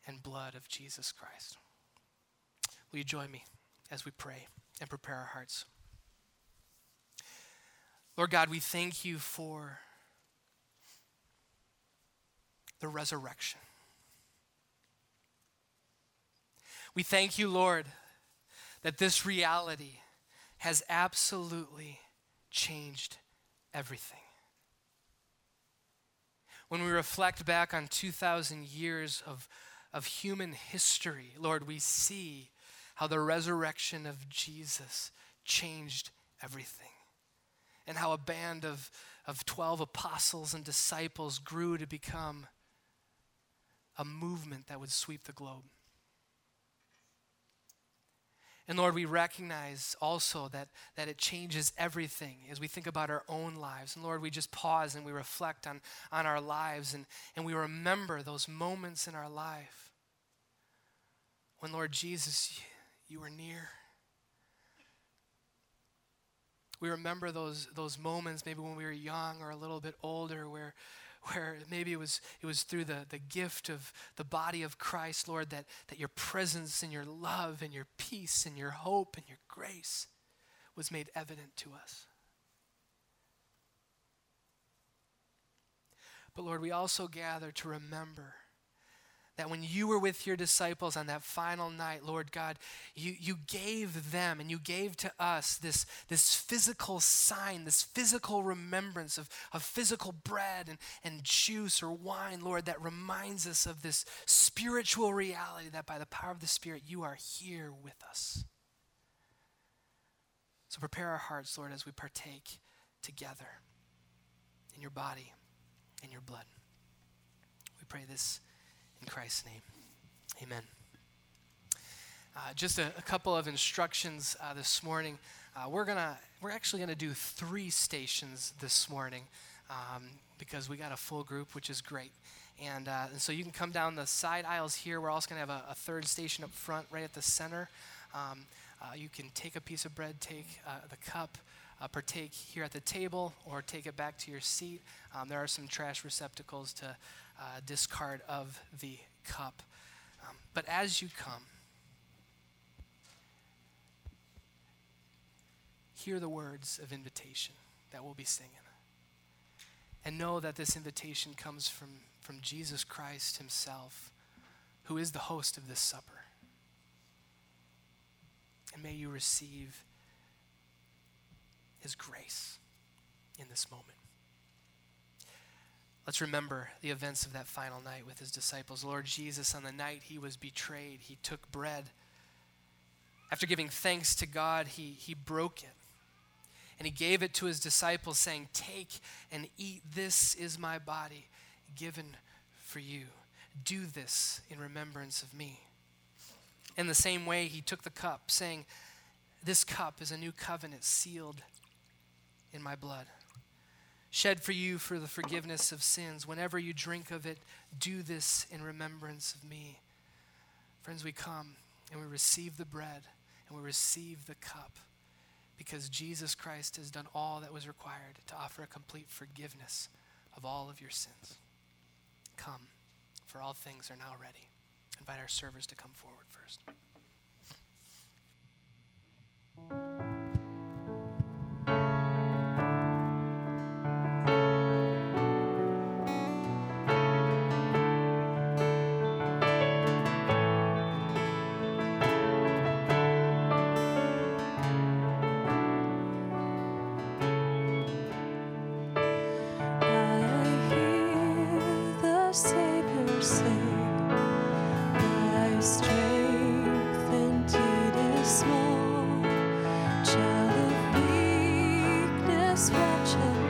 and blood of Jesus Christ. Will you join me as we pray and prepare our hearts? Lord God, we thank you for the resurrection. We thank you, Lord, that this reality has absolutely changed everything. When we reflect back on 2,000 years of, of human history, Lord, we see how the resurrection of Jesus changed everything. And how a band of, of 12 apostles and disciples grew to become a movement that would sweep the globe. And Lord, we recognize also that, that it changes everything as we think about our own lives. And Lord, we just pause and we reflect on, on our lives and, and we remember those moments in our life when, Lord Jesus, you, were near. We remember those, those moments maybe when we were young or a little bit older where, where maybe it was, it was through the, the gift of the body of Christ, Lord, that, that your presence and your love and your peace and your hope and your grace was made evident to us. But Lord, we also gather to remember that when you were with your disciples on that final night, Lord God, you, you gave them and you gave to us this, this physical sign, this physical remembrance of, of physical bread and, and juice or wine, Lord, that reminds us of this spiritual reality that by the power of the Spirit, you are here with us. So prepare our hearts, Lord, as we partake together in your body in your blood. We pray this in Christ's name, amen. Uh, just a, a, couple of instructions uh, this morning. Uh, we're gonna, we're actually gonna do three stations this morning um, because we got a full group, which is great. And, uh, and so you can come down the side aisles here. We're also gonna have a, a third station up front, right at the center. Um, uh, you can take a piece of bread, take uh, the cup. Partake here at the table or take it back to your seat. Um, there are some trash receptacles to uh, discard of the cup. Um, but as you come, hear the words of invitation that we'll be singing. And know that this invitation comes from, from Jesus Christ Himself, who is the host of this supper. And may you receive His grace in this moment. Let's remember the events of that final night with his disciples. Lord Jesus, on the night he was betrayed, he took bread. After giving thanks to God, he, he broke it. And he gave it to his disciples, saying, Take and eat. This is my body given for you. Do this in remembrance of me. In the same way, he took the cup, saying, This cup is a new covenant sealed in my blood shed for you for the forgiveness of sins. Whenever you drink of it, do this in remembrance of me. Friends, we come and we receive the bread and we receive the cup because Jesus Christ has done all that was required to offer a complete forgiveness of all of your sins. Come, for all things are now ready. Invite our servers to come forward first. just watching.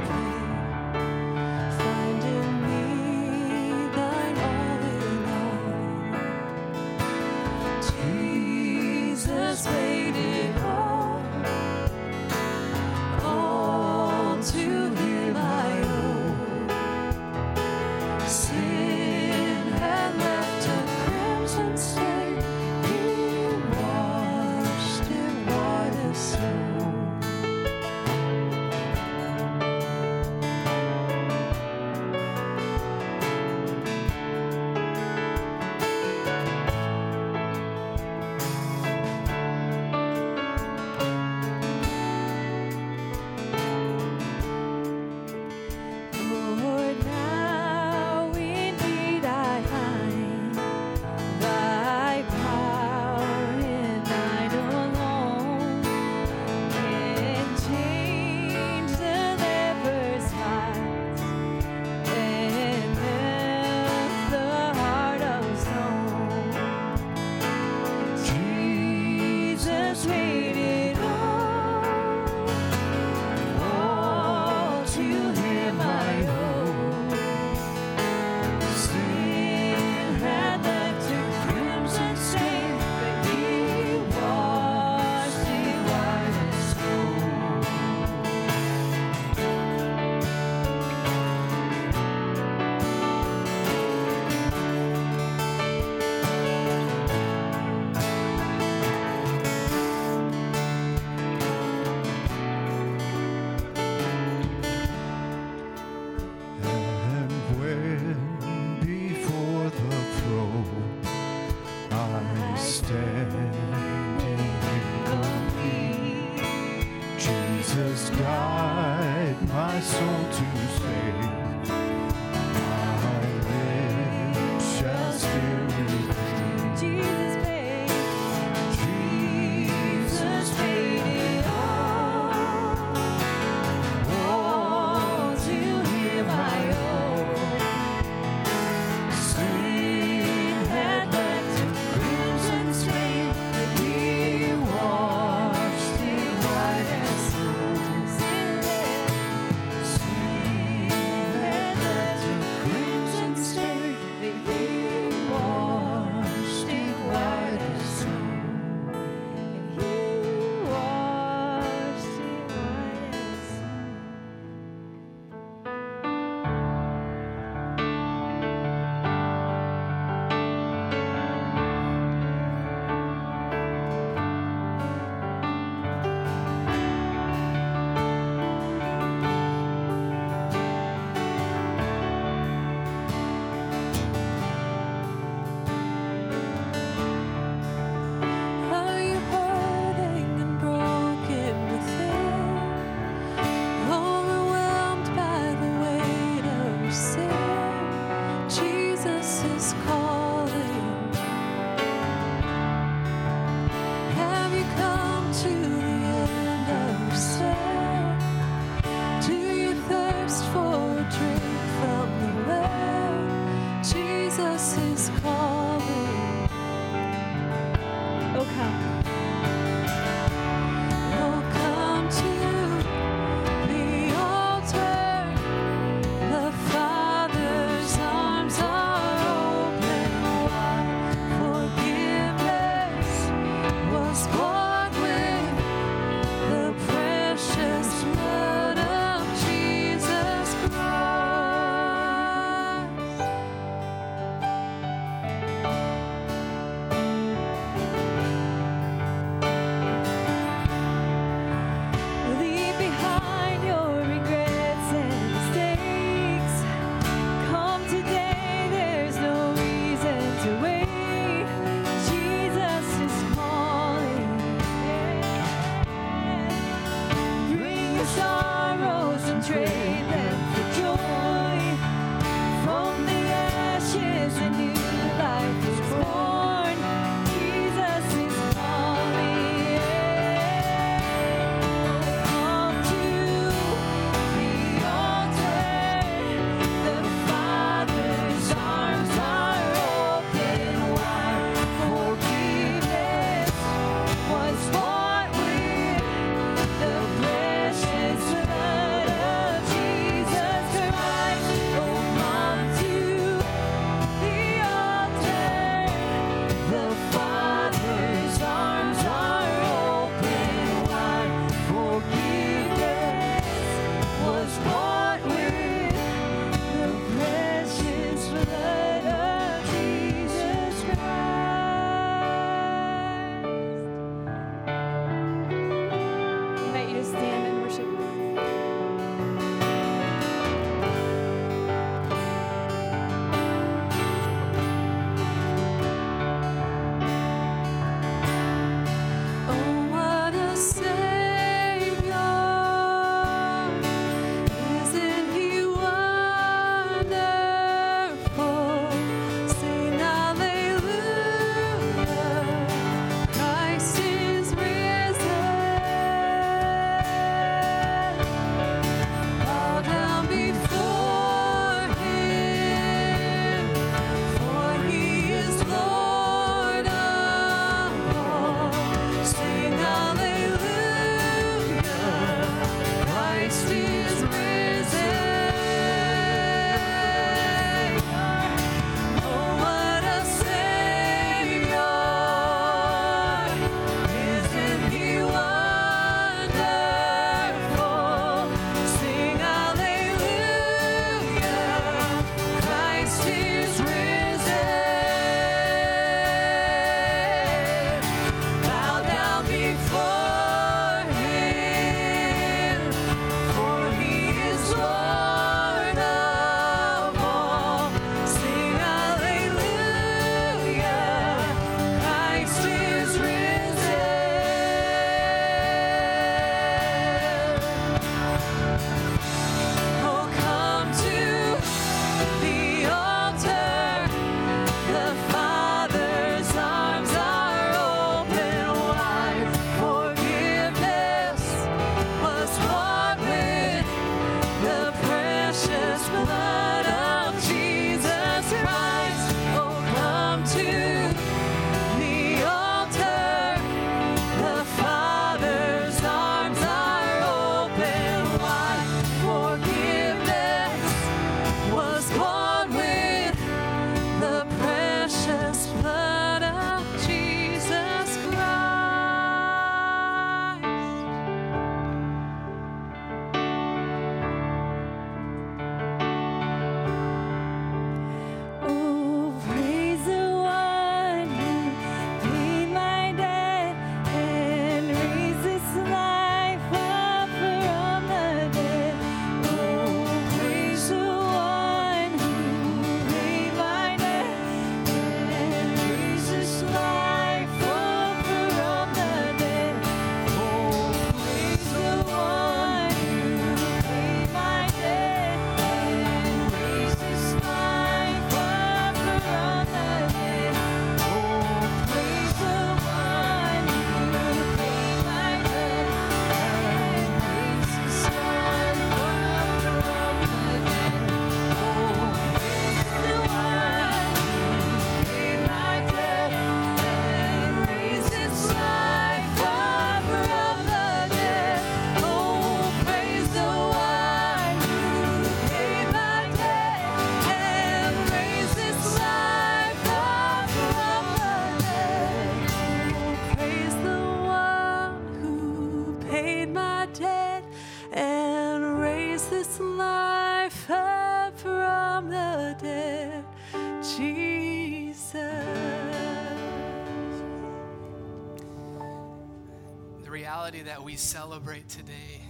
We celebrate today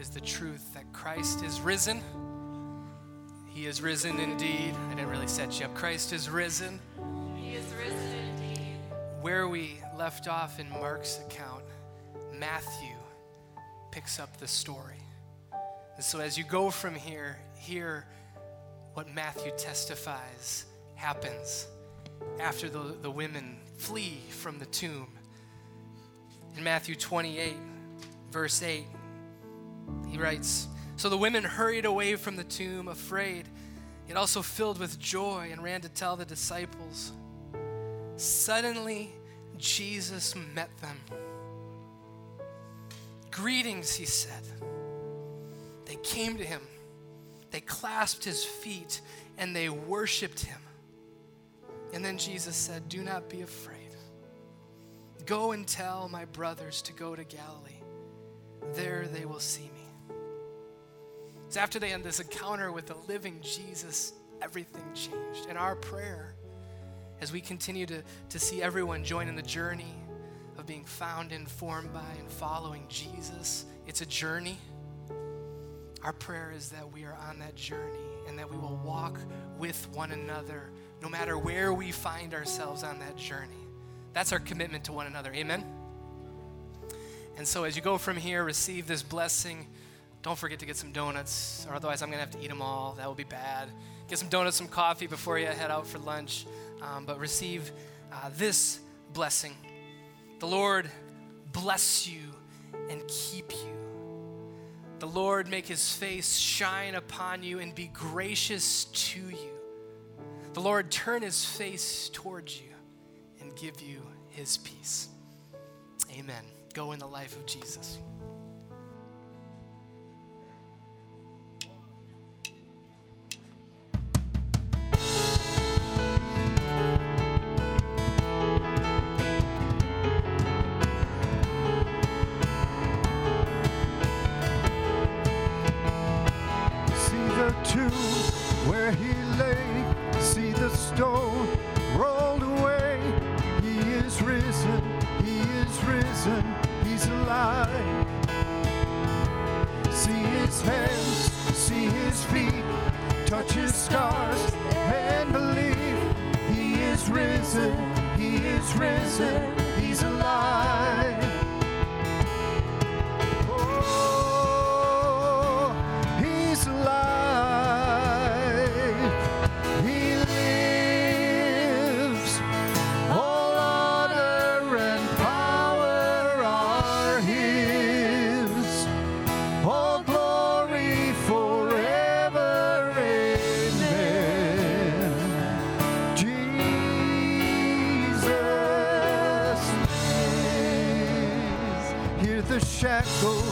is the truth that Christ is risen. He is risen indeed. I didn't really set you up. Christ is risen. He is risen indeed. Where we left off in Mark's account, Matthew picks up the story. And so as you go from here, hear what Matthew testifies happens after the, the women flee from the tomb. In Matthew 28, verse 8, he writes So the women hurried away from the tomb, afraid, yet also filled with joy, and ran to tell the disciples. Suddenly, Jesus met them. Greetings, he said. They came to him, they clasped his feet, and they worshiped him. And then Jesus said, Do not be afraid. Go and tell my brothers to go to Galilee. There they will see me. So after they had this encounter with the living Jesus, everything changed. And our prayer, as we continue to, to see everyone join in the journey of being found, informed by, and following Jesus, it's a journey. Our prayer is that we are on that journey and that we will walk with one another no matter where we find ourselves on that journey. That's our commitment to one another. Amen? And so as you go from here, receive this blessing. Don't forget to get some donuts, or otherwise I'm going to have to eat them all. That will be bad. Get some donuts, some coffee before you head out for lunch. Um, but receive uh, this blessing. The Lord bless you and keep you. The Lord make his face shine upon you and be gracious to you. The Lord turn his face towards you and give you his peace. Amen. Go in the life of Jesus. The